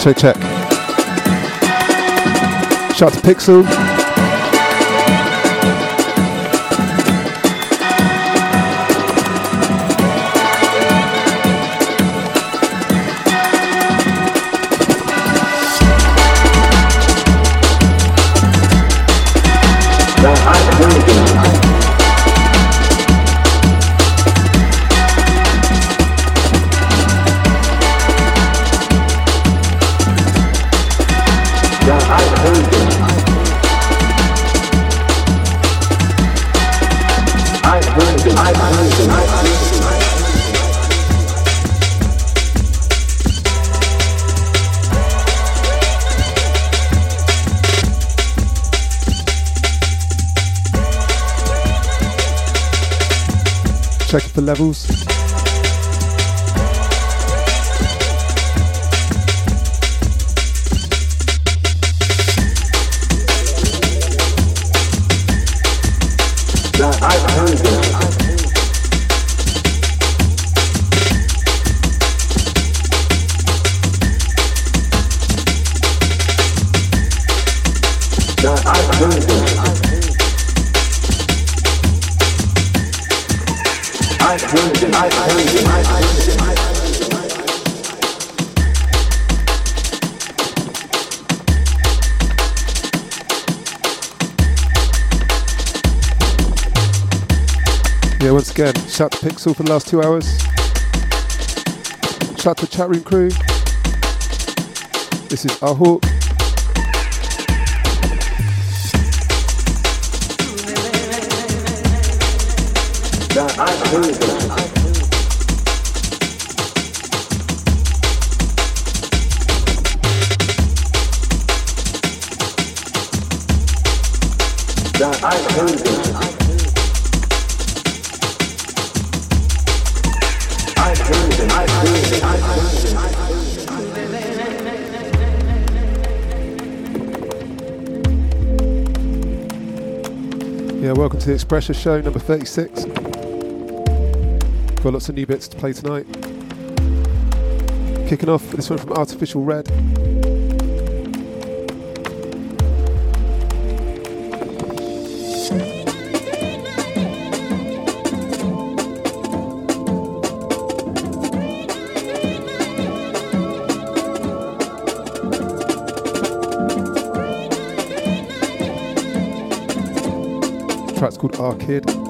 Check, check. Shout to Pixel. Lavos. Pixel for the last two hours. Shout to the chat room crew. This is Ahawk. to the Expression Show number 36. Got lots of new bits to play tonight. Kicking off this one from Artificial Red. Called Arcade.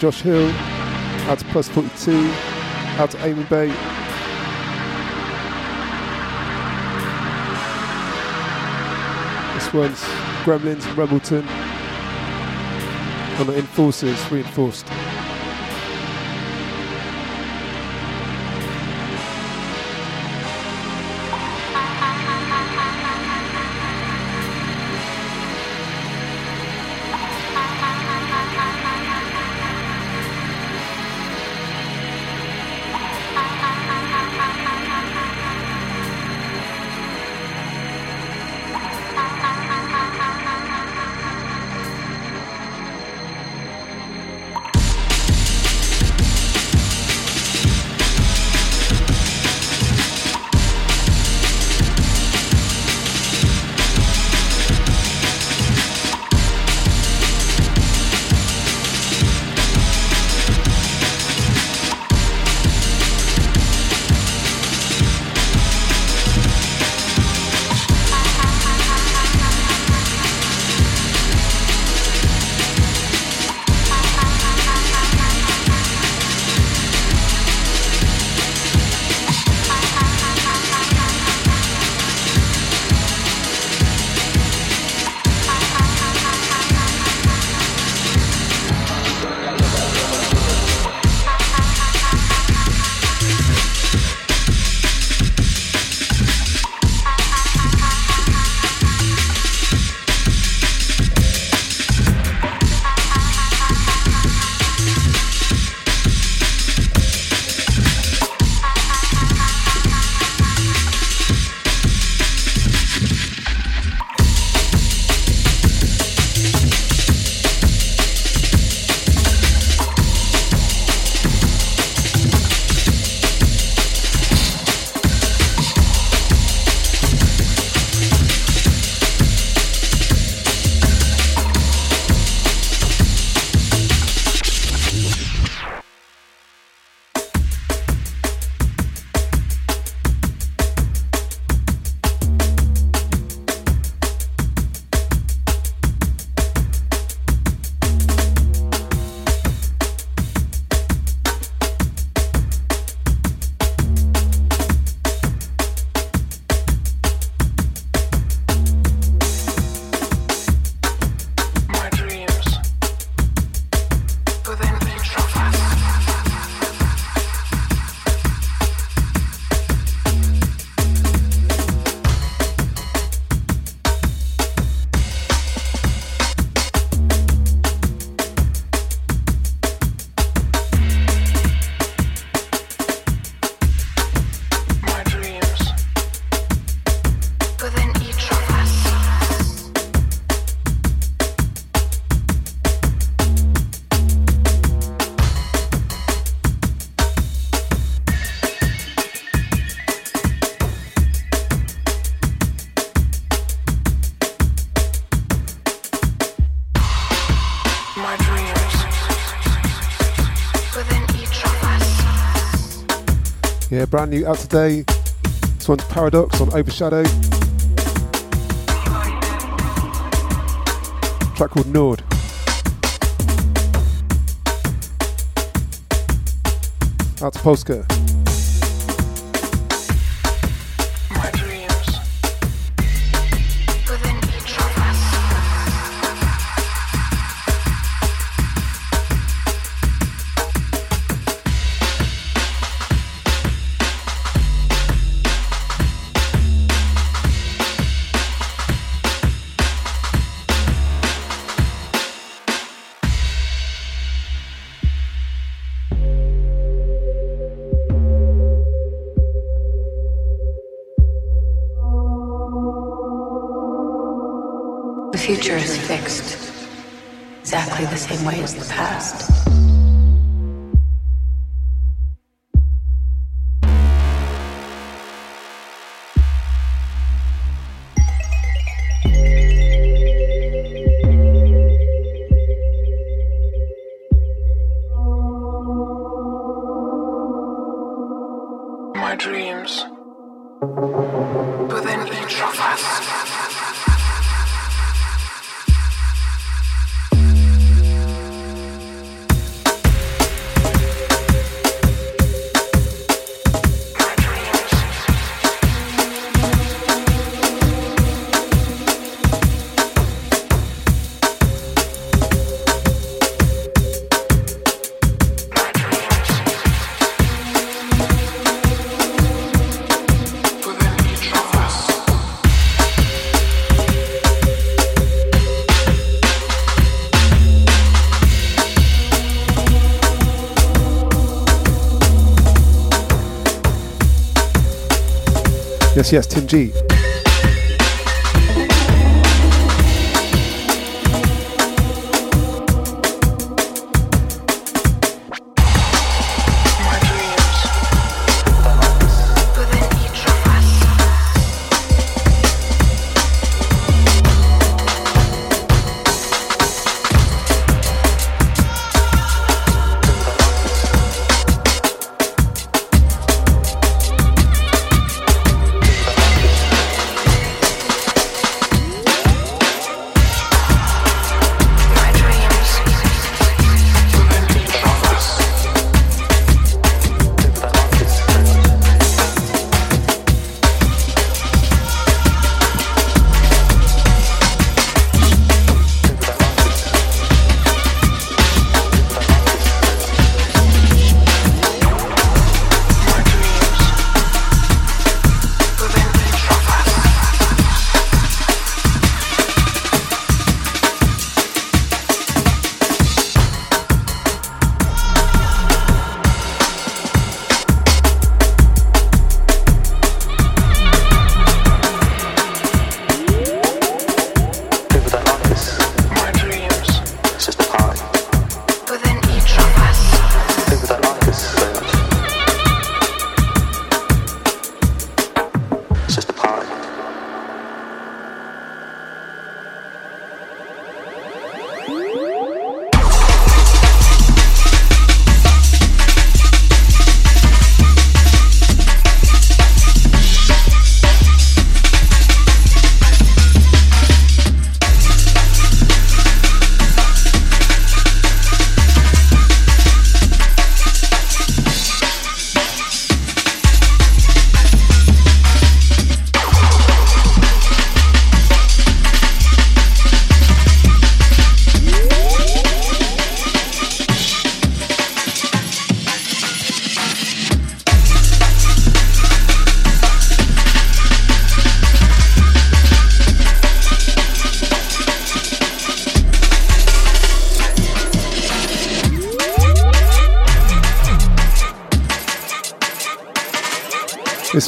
Josh Hill. Out to Plus 42. Out to Amy Bay. This one's Gremlins from Rebelton. On the Enforcers, reinforced. Brand new out today. This one's Paradox on Overshadow. track called Nord. Out to Polska. Yes, Tim G.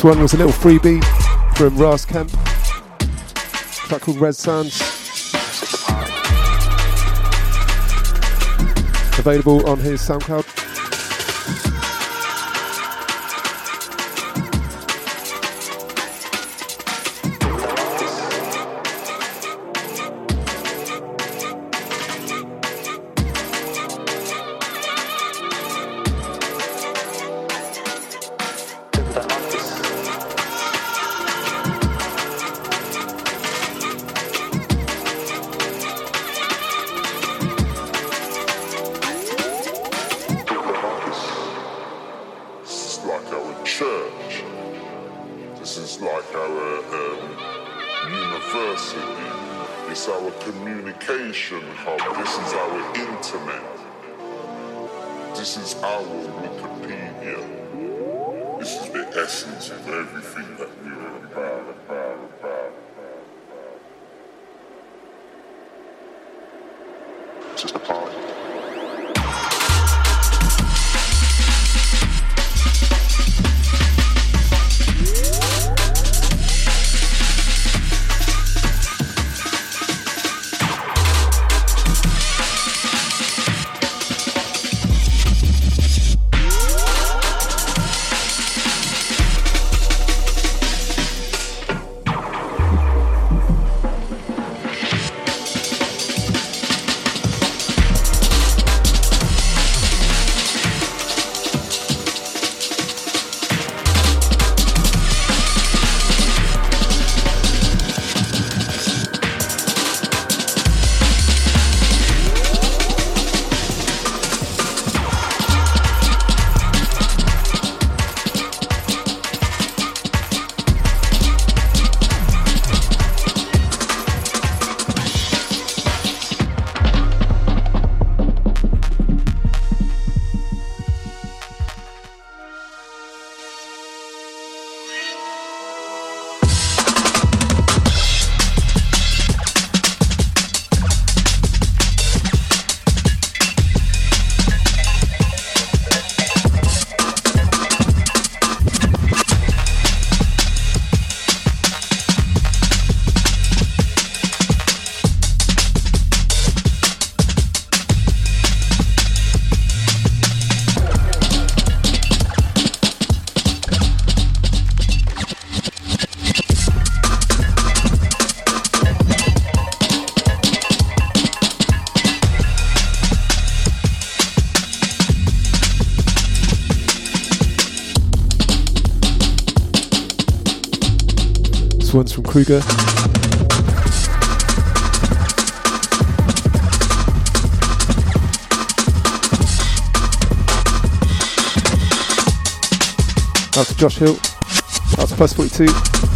This one was a little freebie from Ras Camp, track called Red Sands. Available on his SoundCloud. This is like our um, university. It's our communication hub. This is our internet. This is our Wikipedia. This is the essence of everything that we're about. about, about. Just a. Out to Josh Hill. Out to plus 42.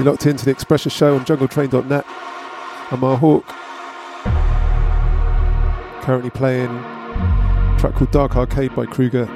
You're locked into the Expression Show on jungletrain.net. I'm Mar Hawk. Currently playing a track called Dark Arcade by Kruger.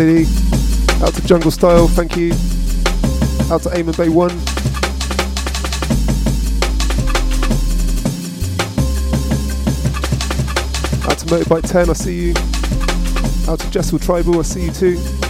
Out to Jungle Style, thank you. Out to Aim Bay 1. Out to Motorbike 10, I see you. Out to Jessel Tribal, I see you too.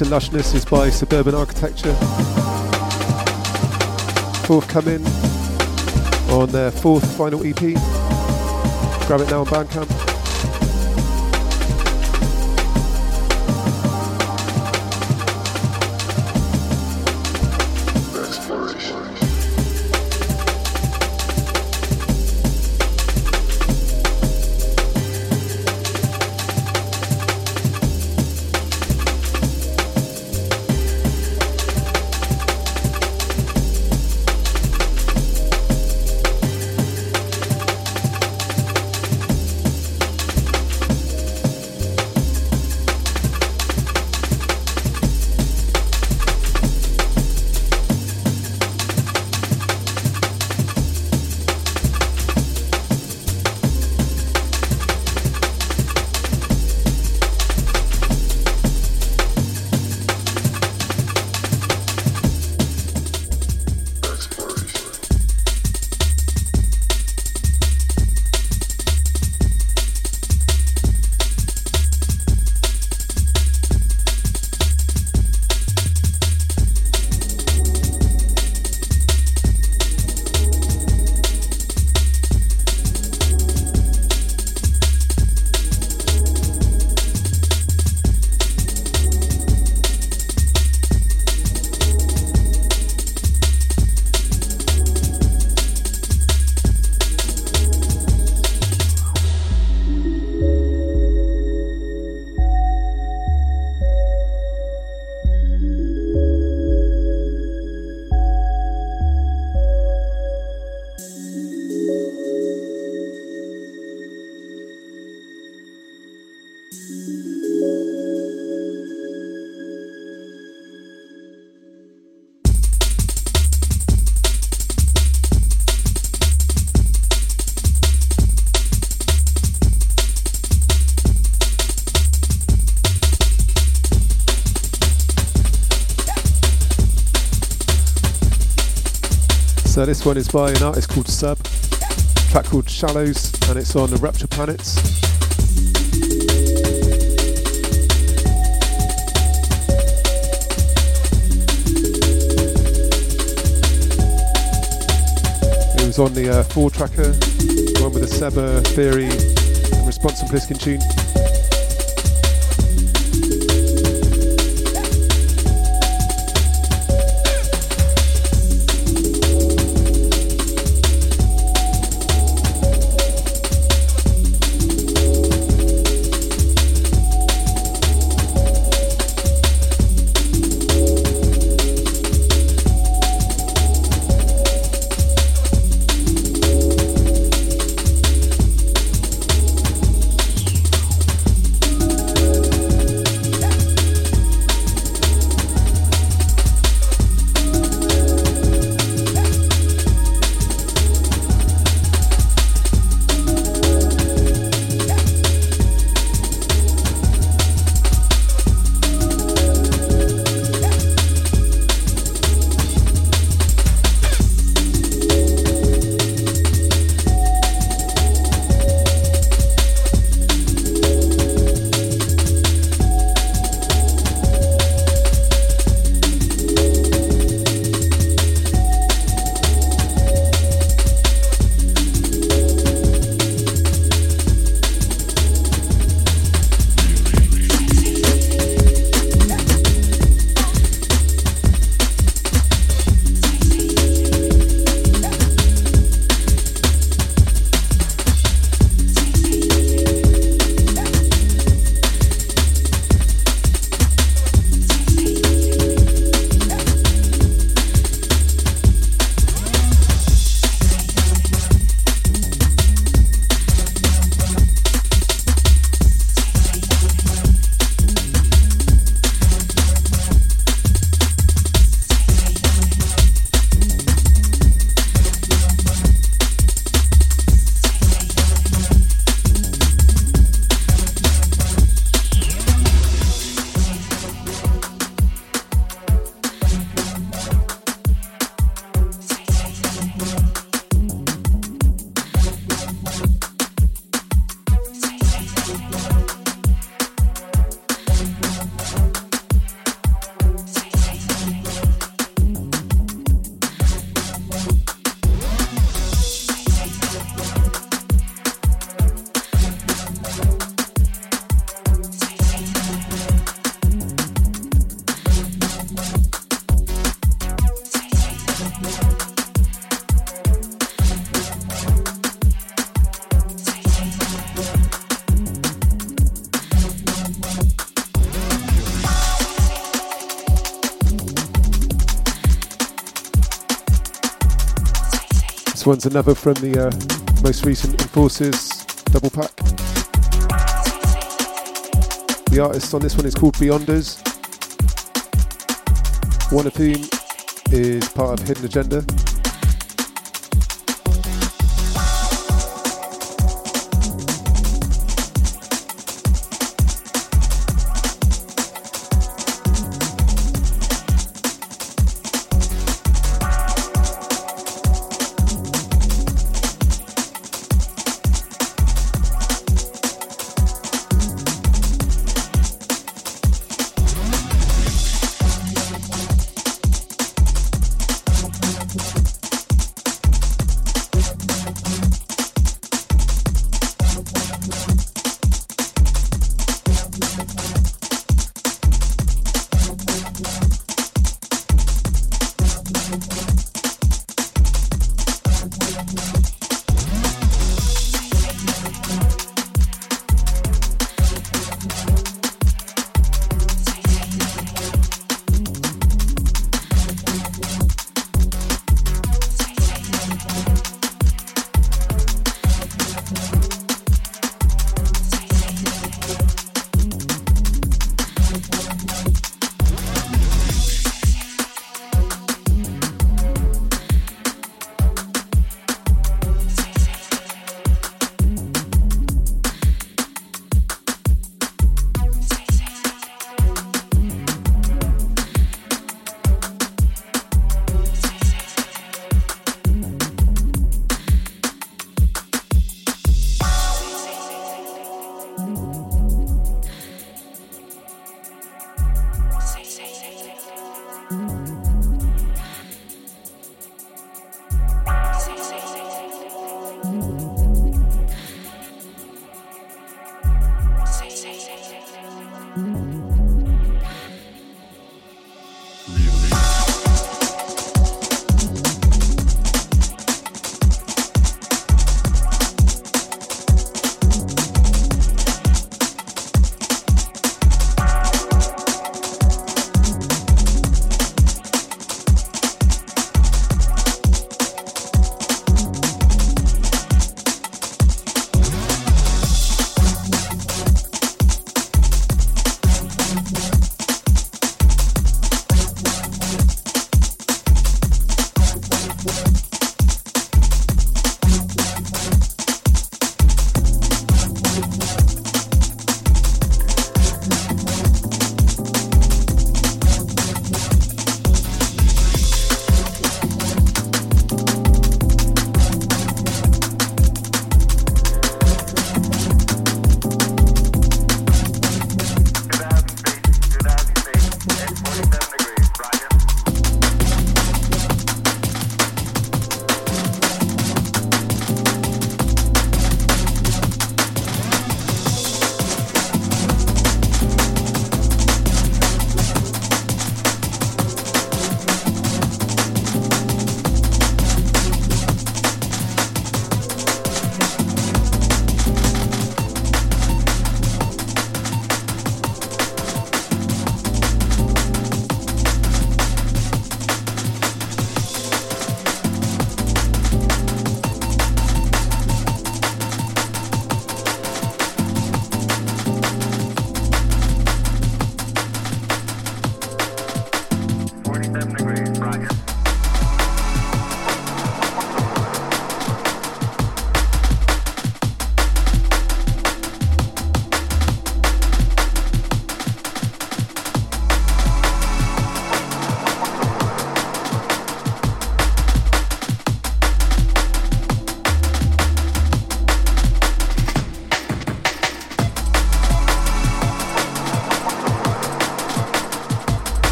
Of lushness is by Suburban Architecture. Forthcoming on their fourth final EP. Grab it now on Bandcamp. This one is by an artist called Sub, track called Shallows, and it's on the Rupture Planets. It was on the uh, four tracker, one with the Seba Theory and Response and Pliskin tune. One's another from the uh, most recent Enforcers double pack. The artist on this one is called Beyonders. One of whom is part of Hidden Agenda.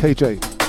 KJ.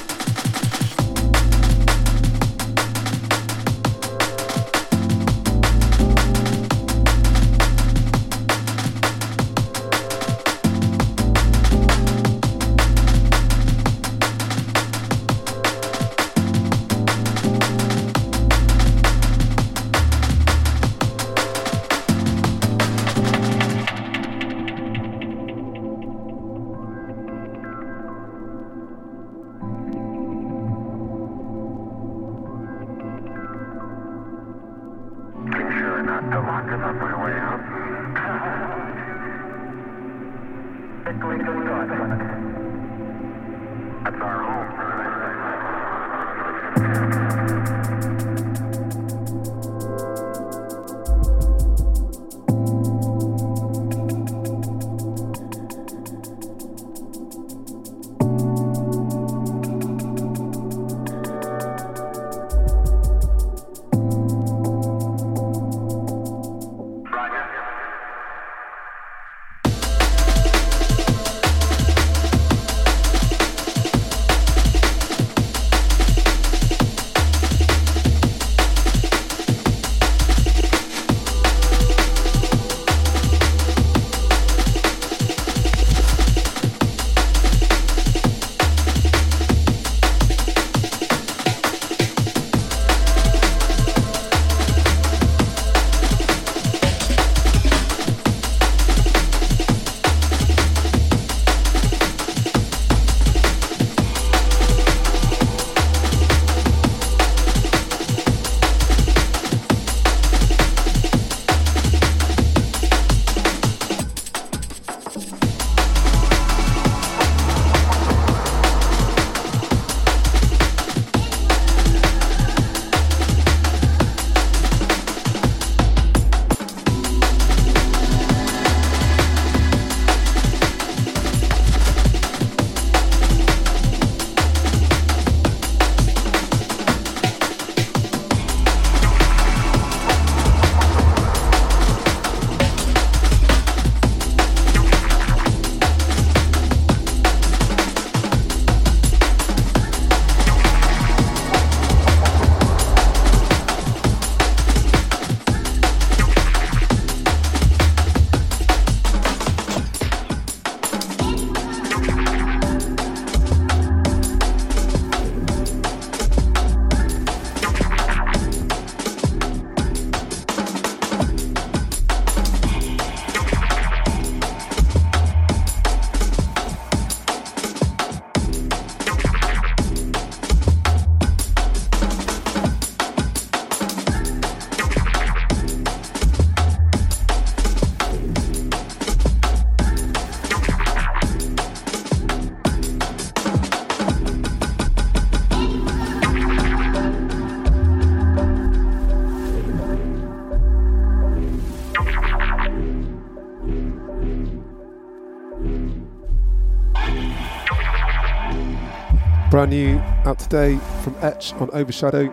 Brand new out today from Etch on Overshadow.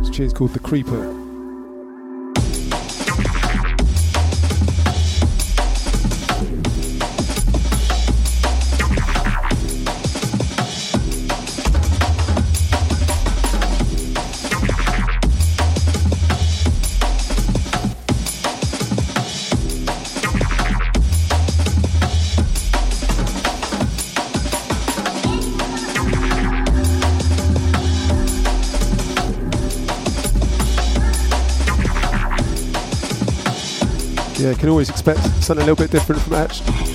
This tune's called The Creeper. Can always expect something a little bit different from Etch.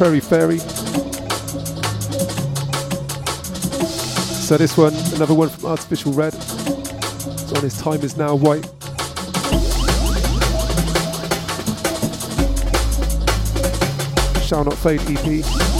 Contrary Fairy. So this one, another one from Artificial Red. It's on his time is now white. Shall not fade EP.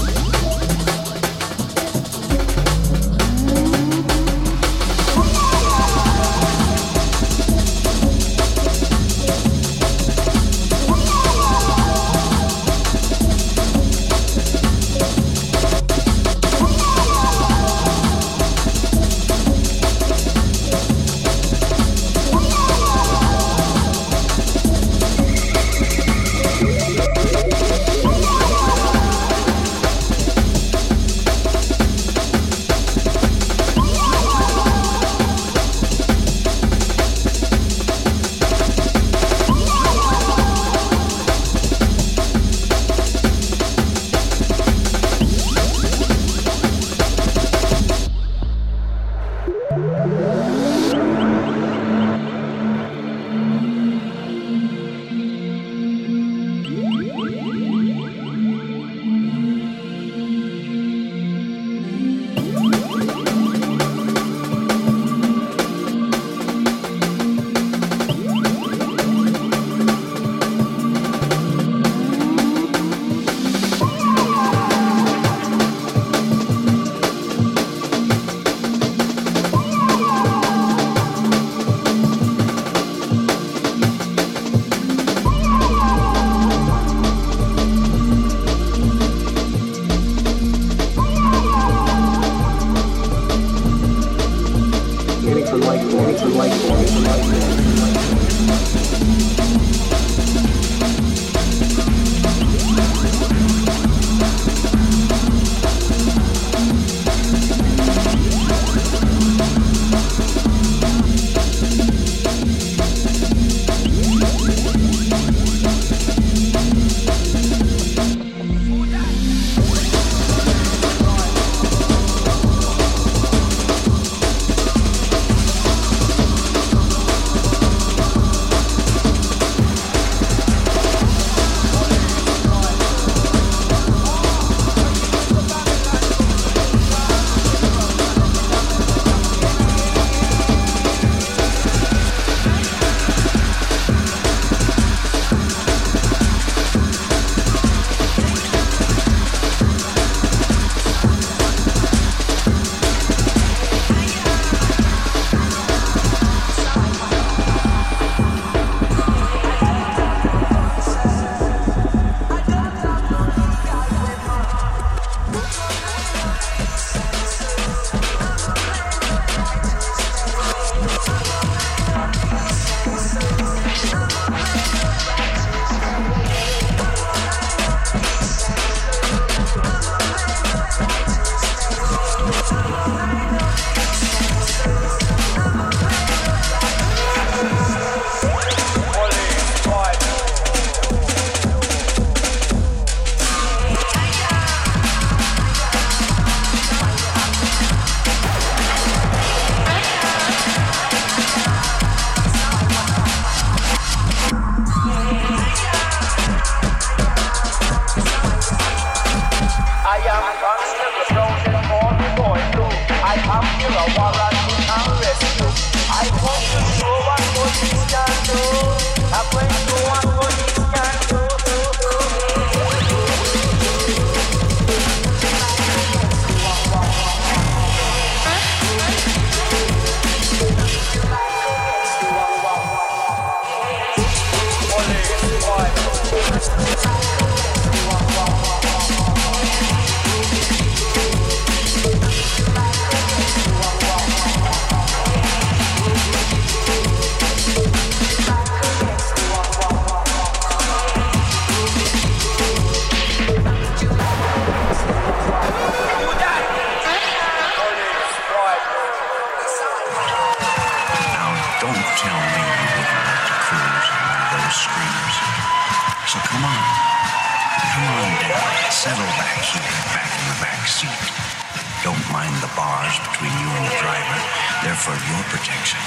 Between you and the driver. They're for your protection,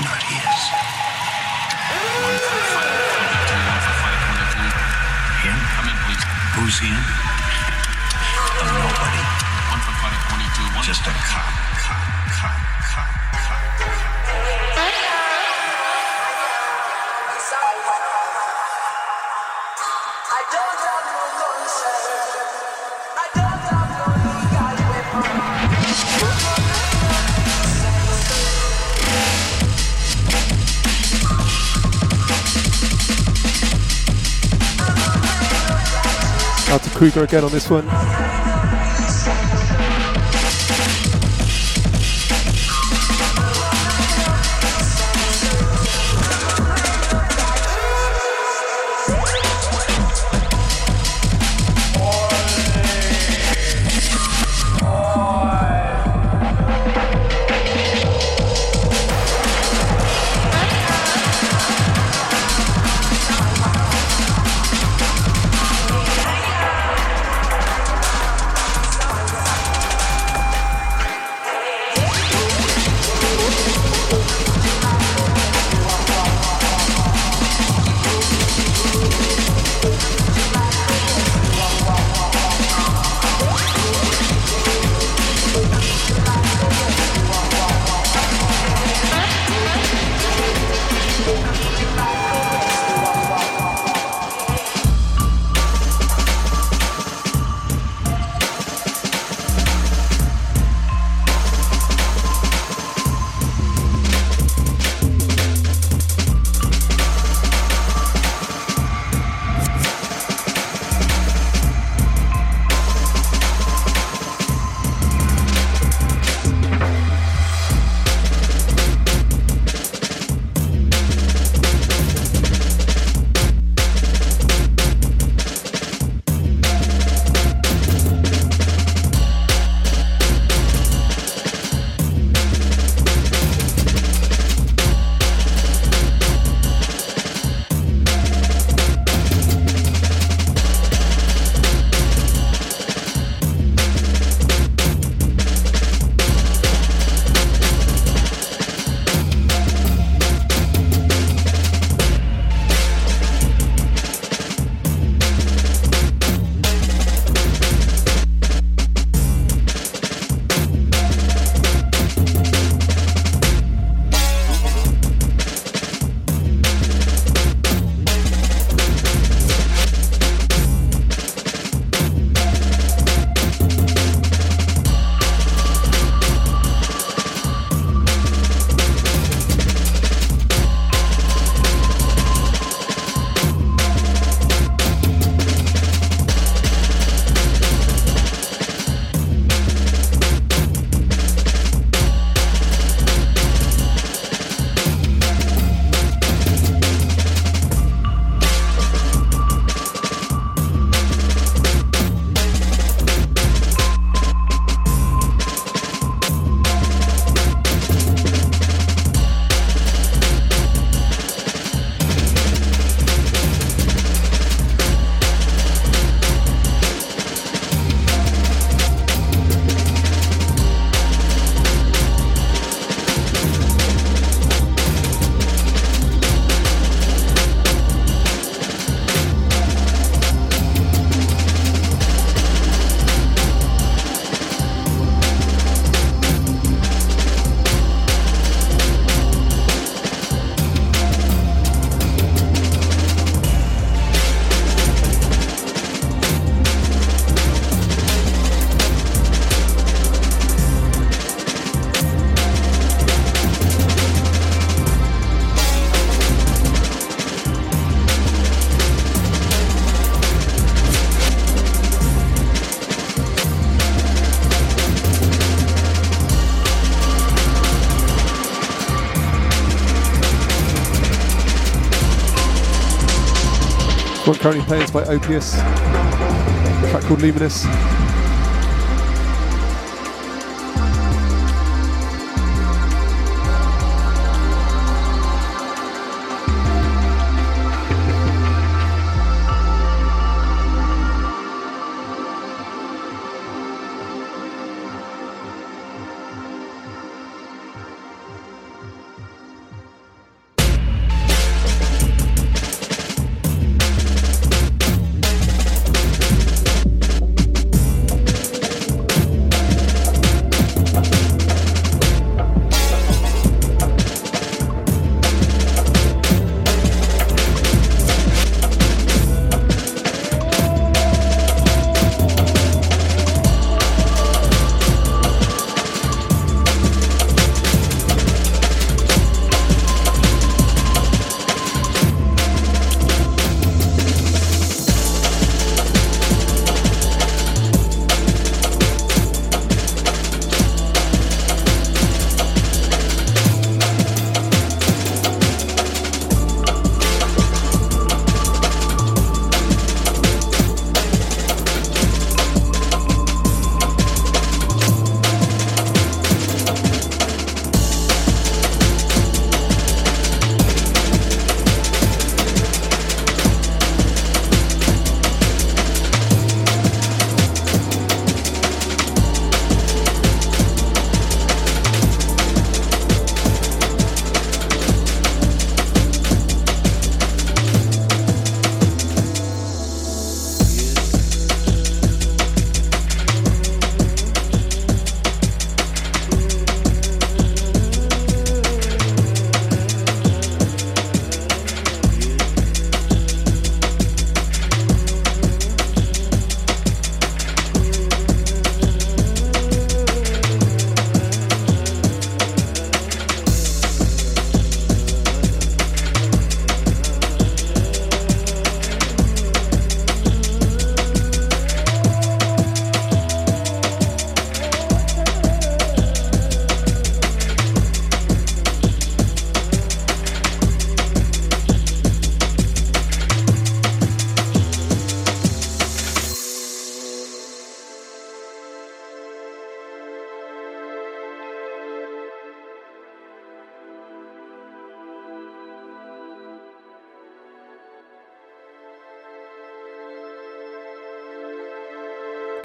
not his. Him? Come in, please. Who's him? A nobody. One for five twenty-two. One Just a cop, Out to Kruger again on this one. Currently played by Opius. Track called Luminous.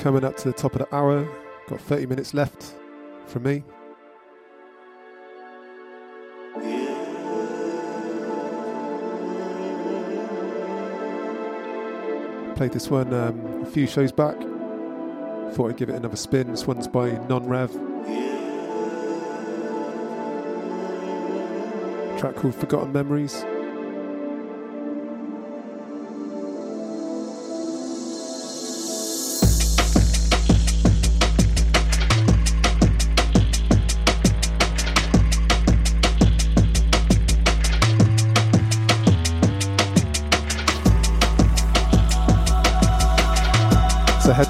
Coming up to the top of the hour. Got 30 minutes left from me. Played this one um, a few shows back. Thought I'd give it another spin. This one's by Non Rev. Track called Forgotten Memories.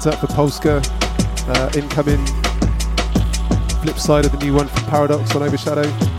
Up for Polska. Uh, incoming flip side of the new one from Paradox on Overshadow.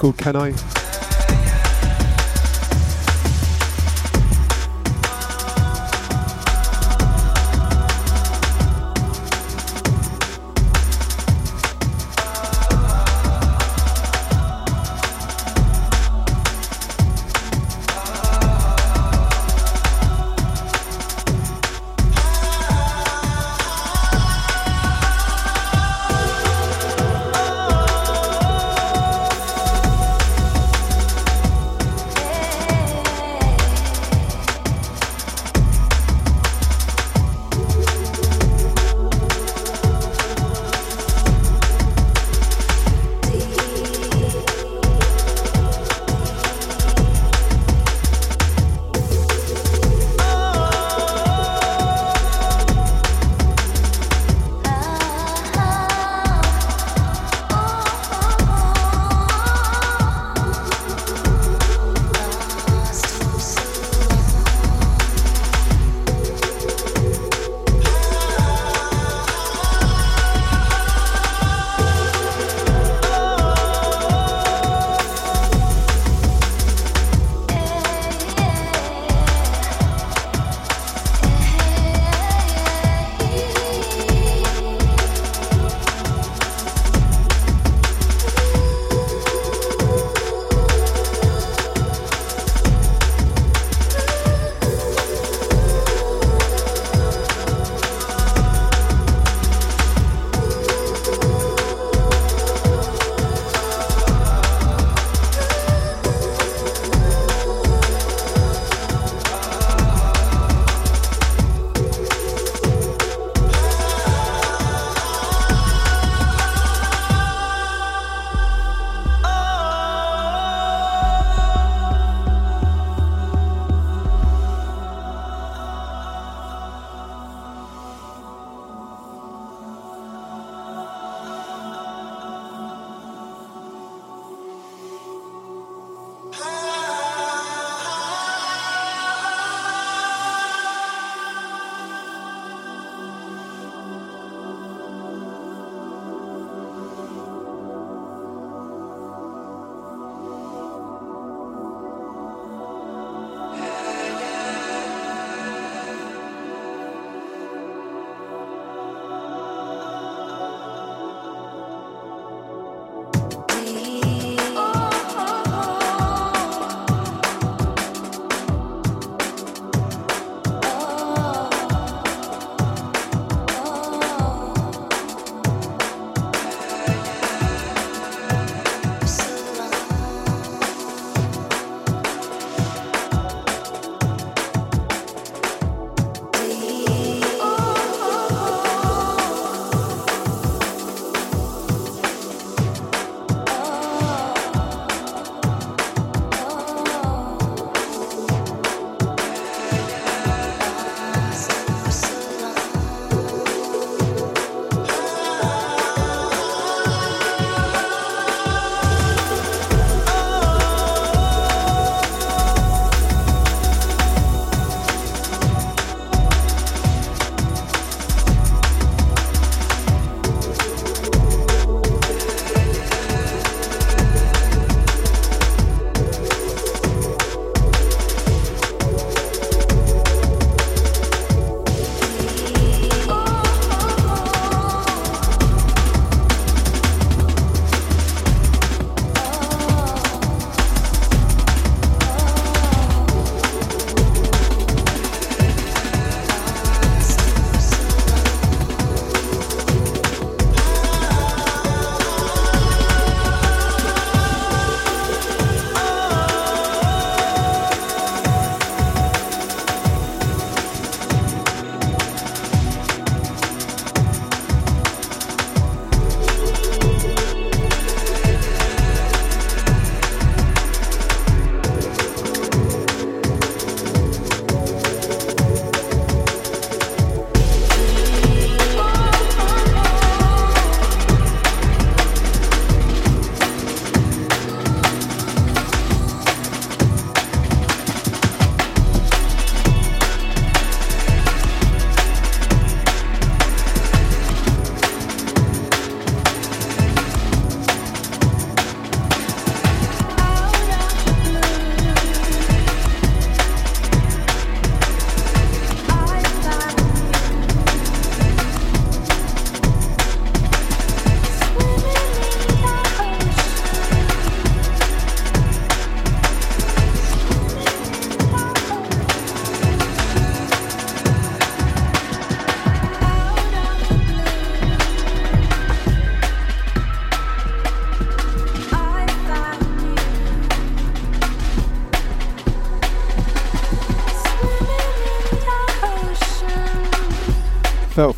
Called Can I?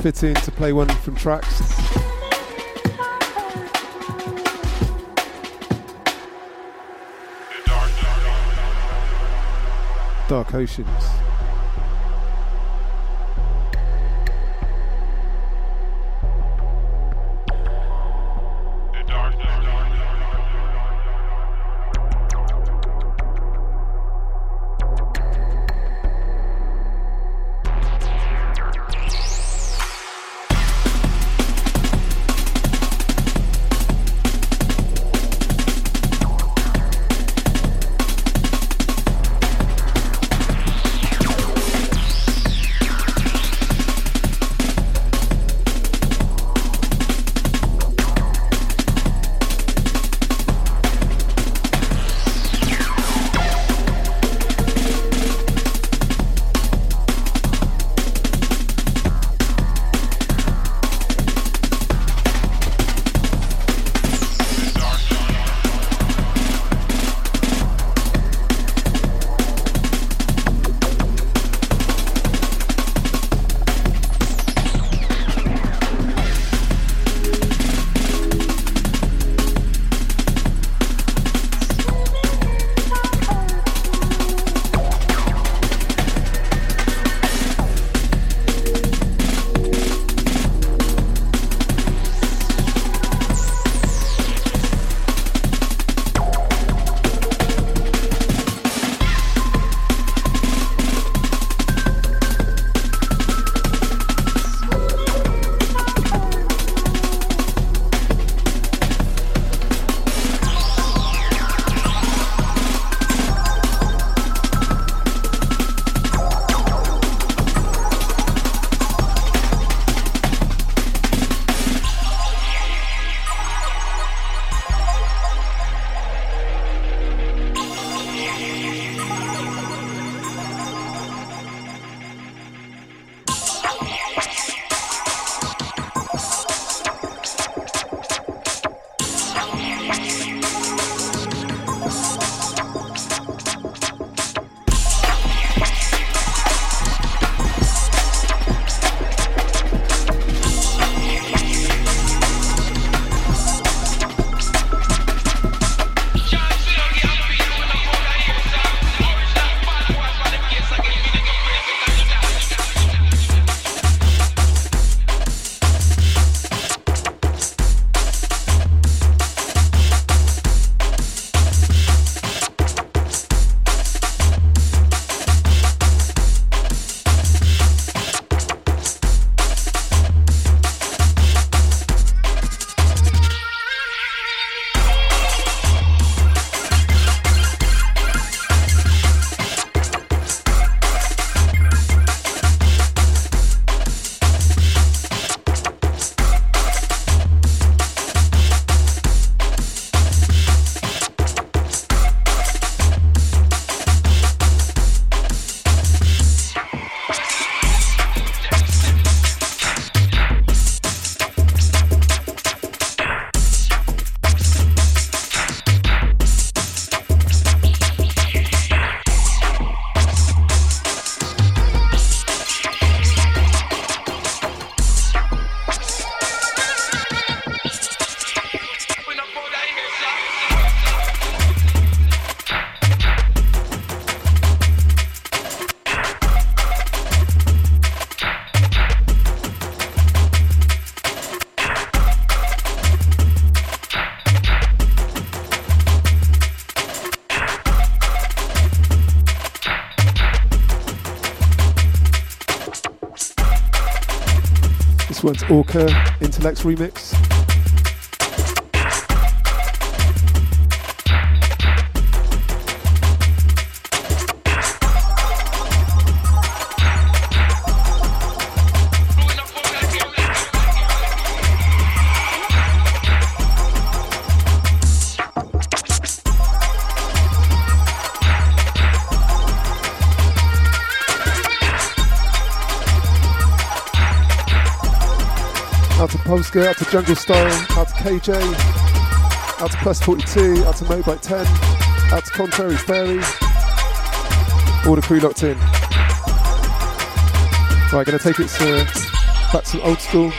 Fitting to play one from tracks. Dark Oceans. Orca Intellects remix. Polska, out to Jungle Style, out to KJ, out to Plus 42, out to Mobike 10, out to Contrary Fairy. All the crew locked in. Right, gonna take it to Back to old school.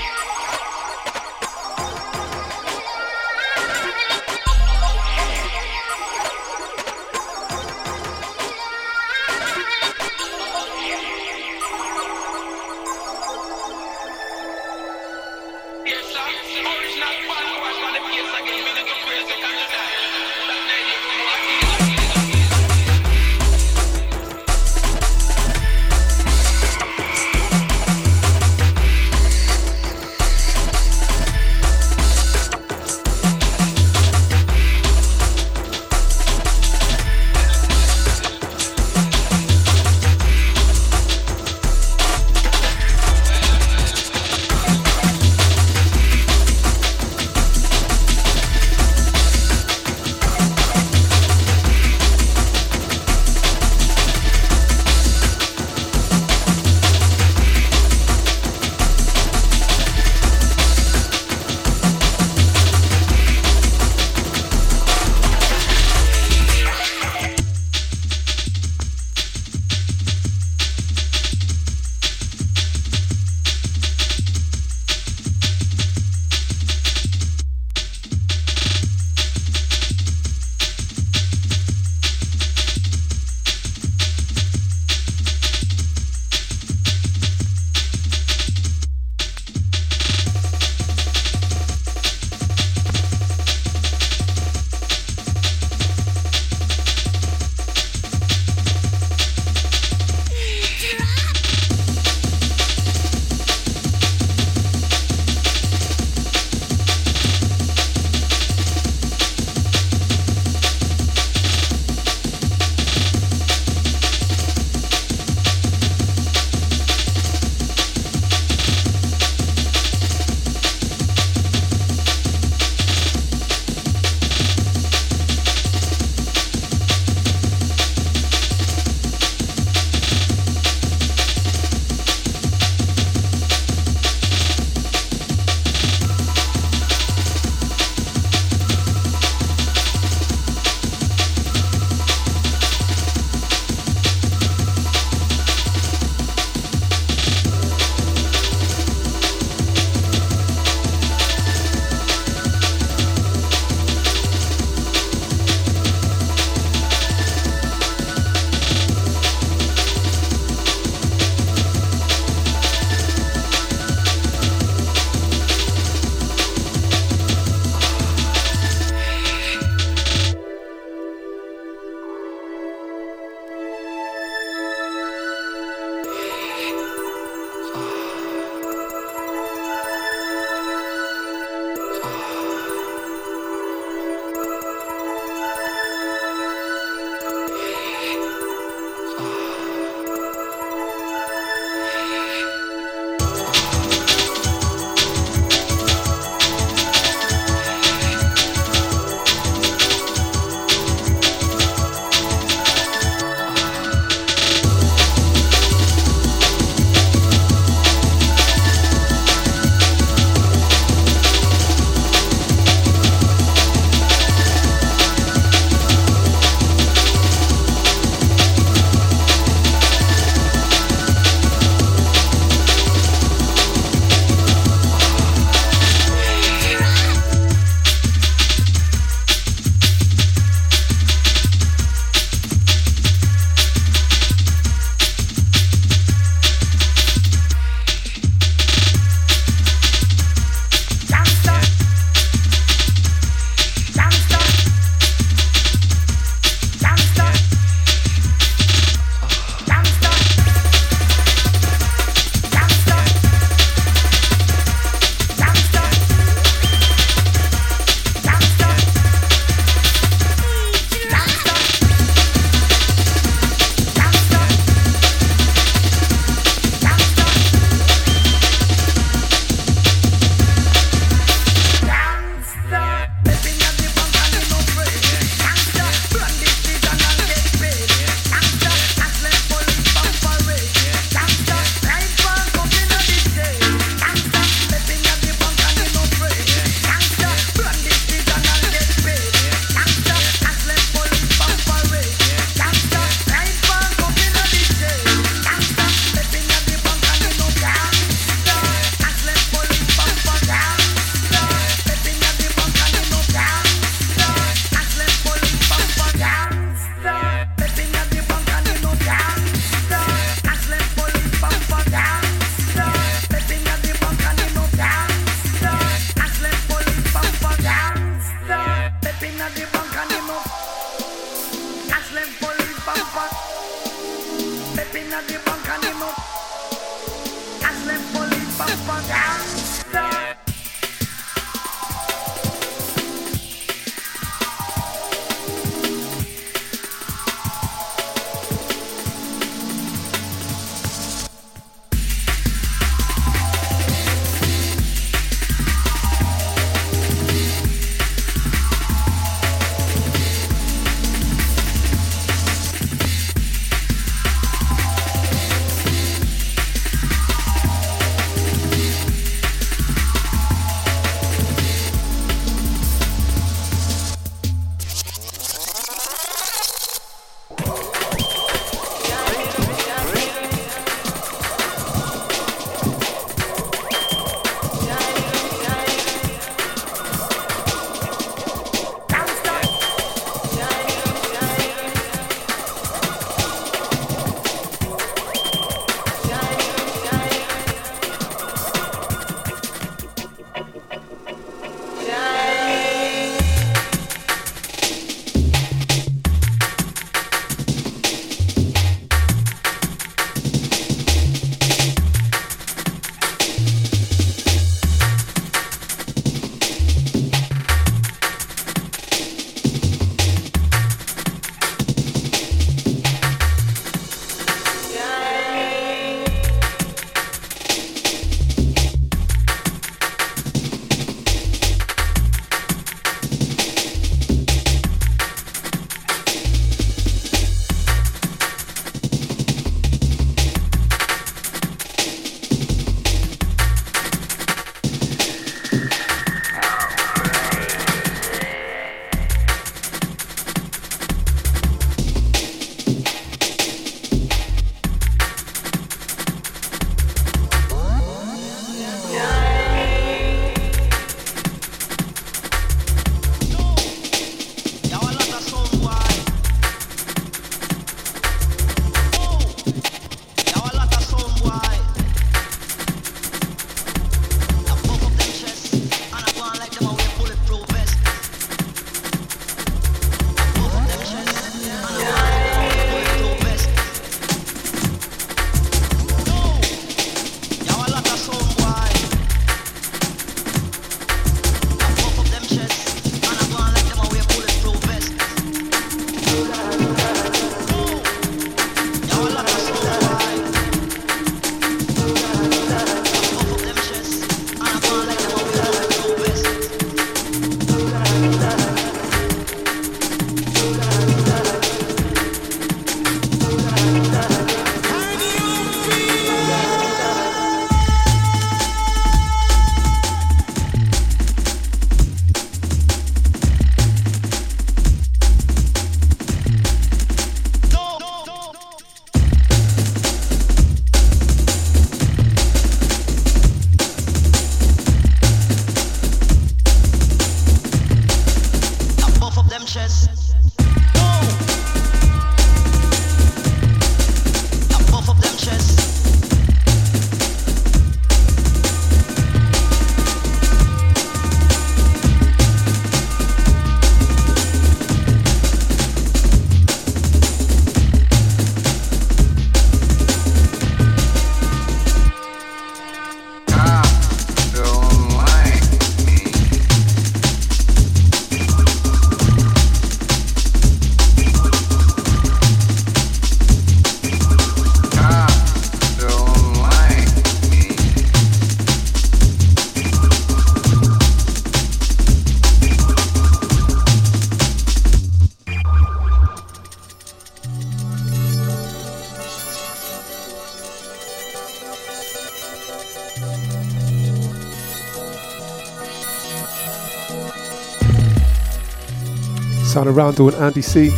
Of Randall and Andy C.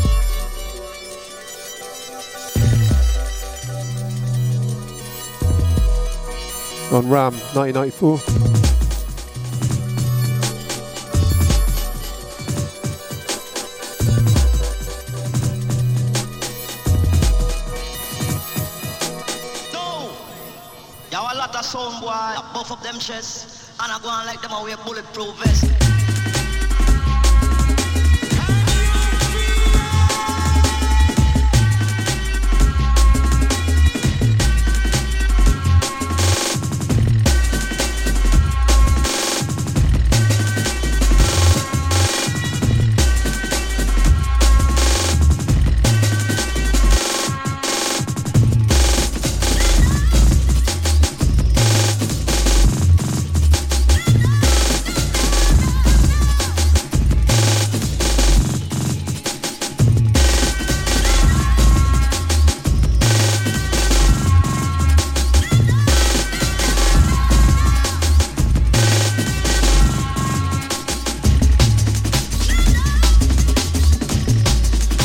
On Ram 1994. Y'all a lot of sound boy, I buff up them chests, and I go on like them a wear bulletproof vest.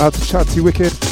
Out to Chatty Wicked.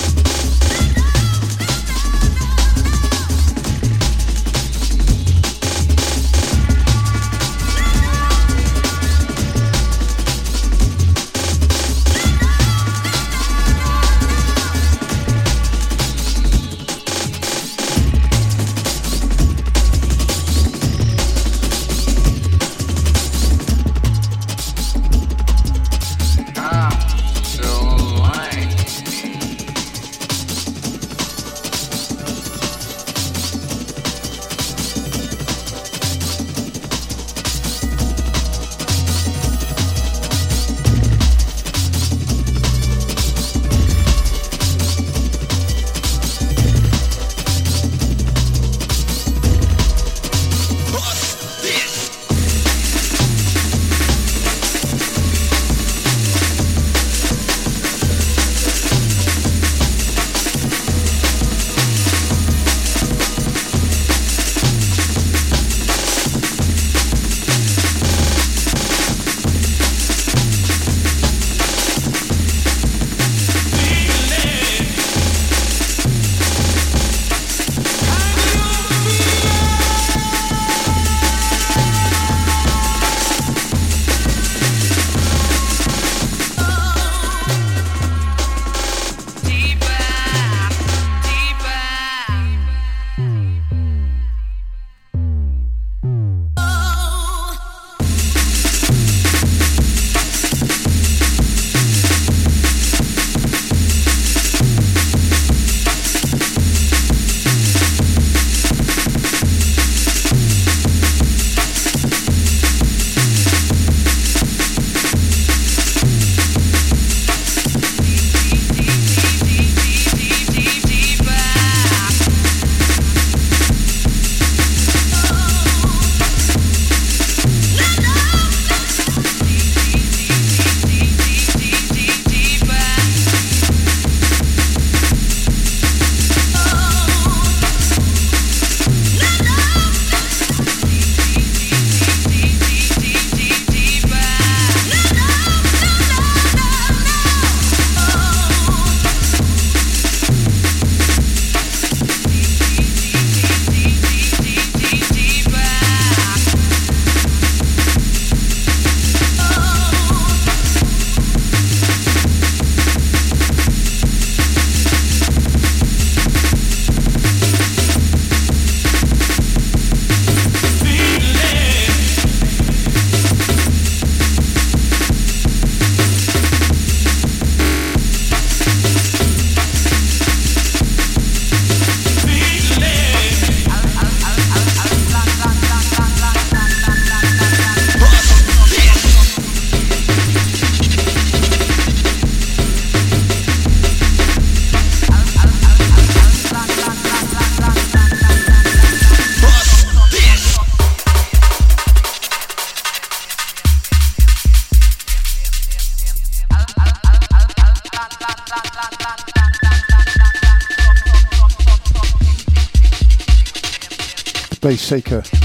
Bass Shaker.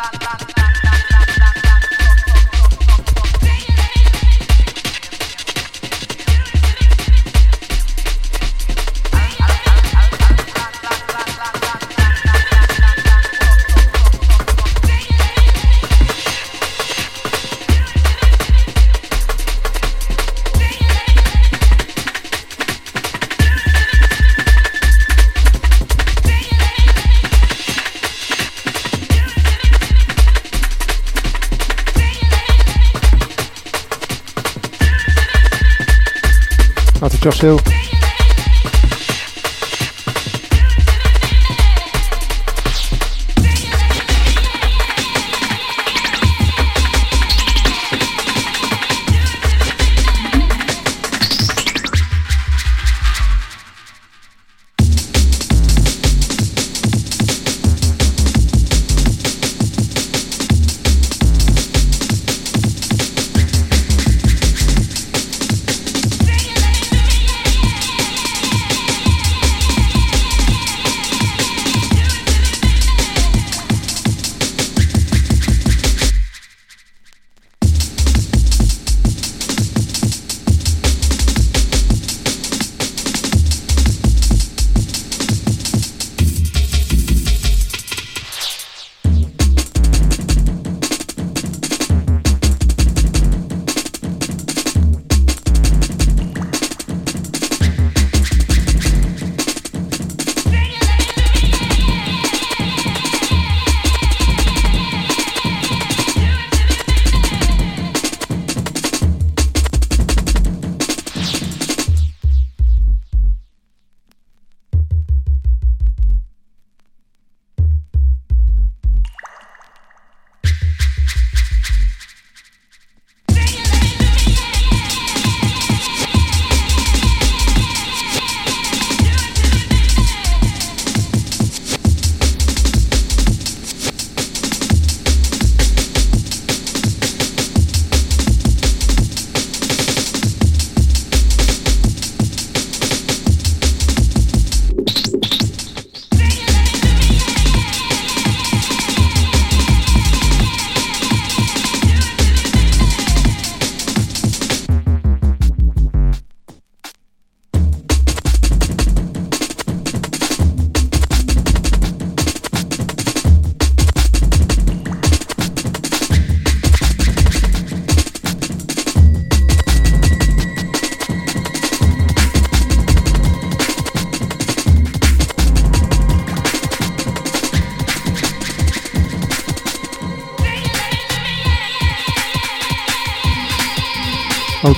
lá, lá, lá. Josh Hill.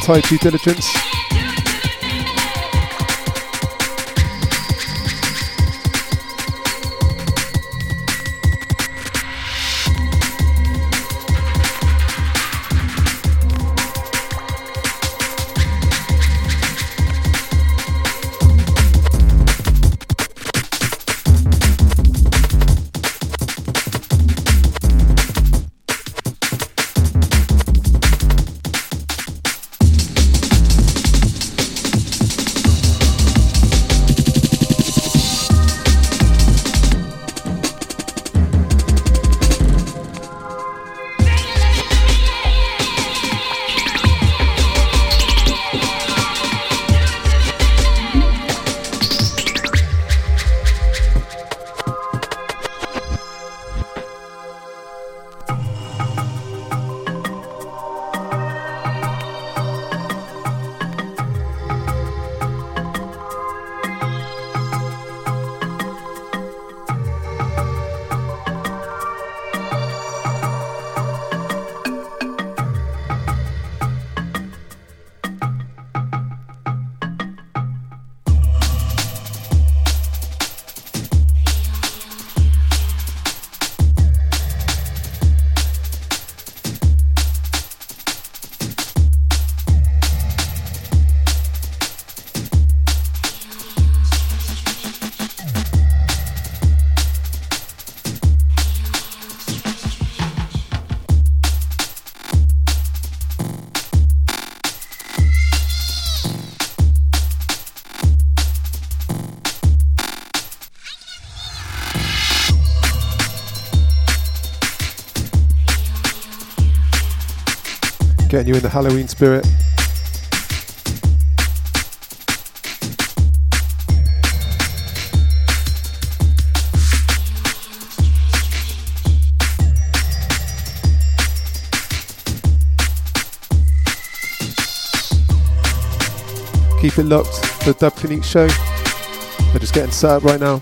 Tight, due diligence. Getting you in the Halloween spirit. Keep it locked for the Dub Clinique show. We're just getting set up right now.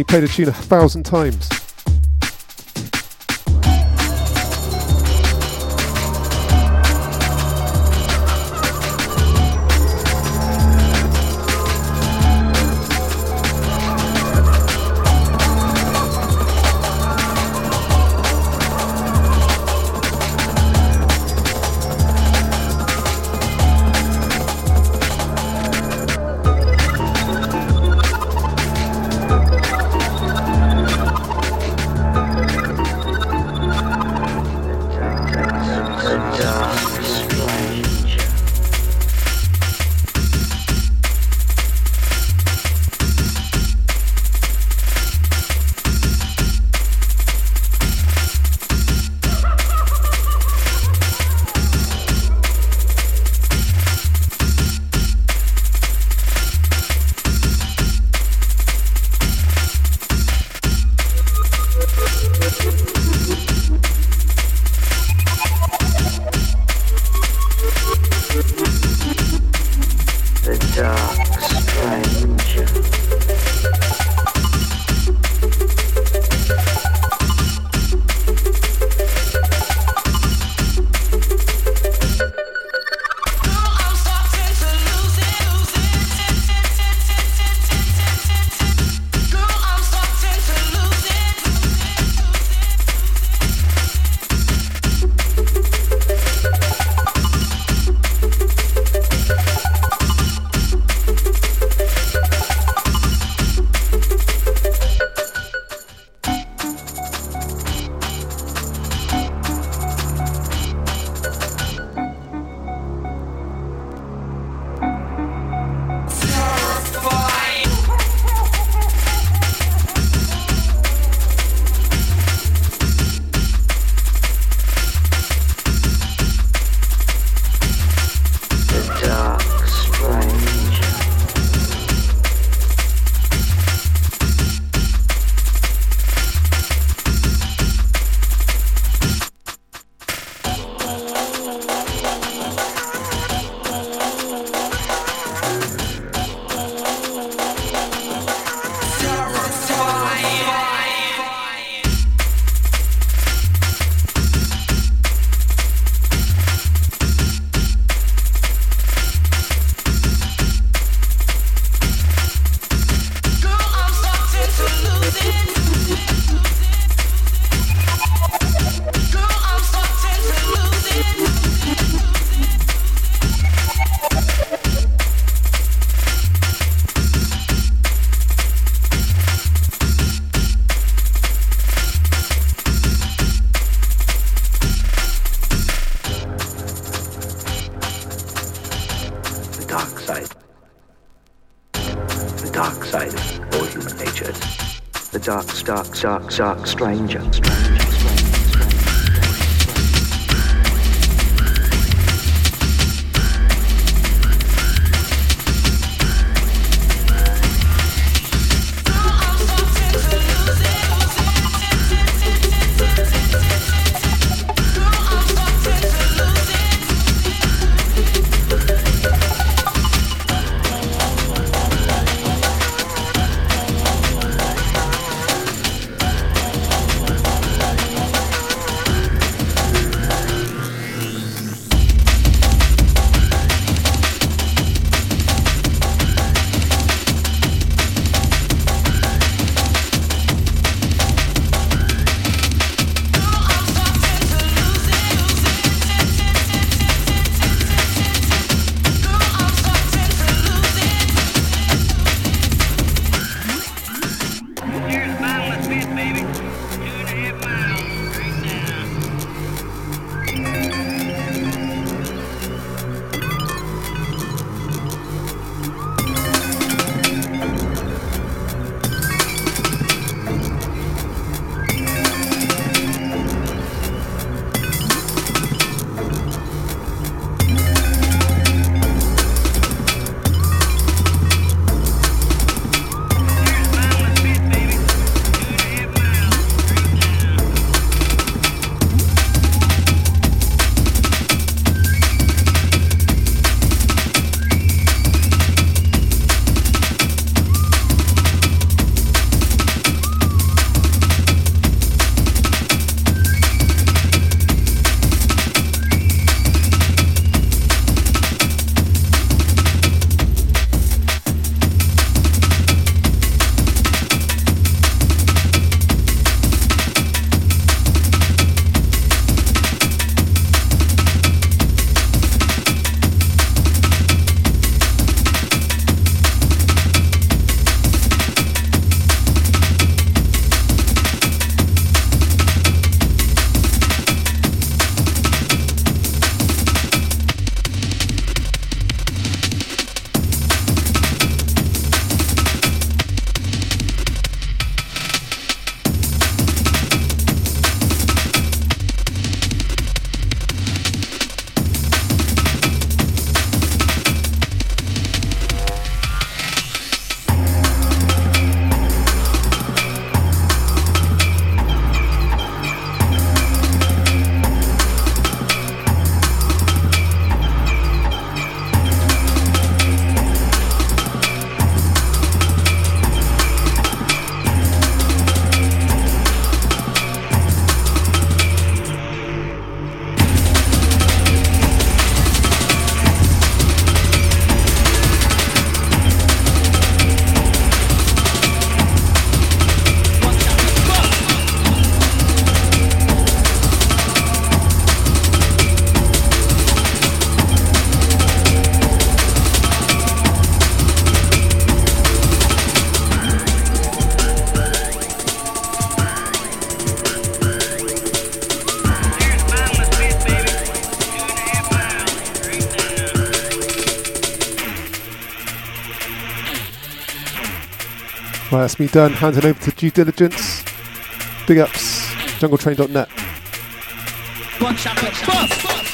When you play the tune a thousand times. Dark, dark stranger. stranger. Me done. Handing over to due diligence. Big ups, jungletrain.net. Bust, bust.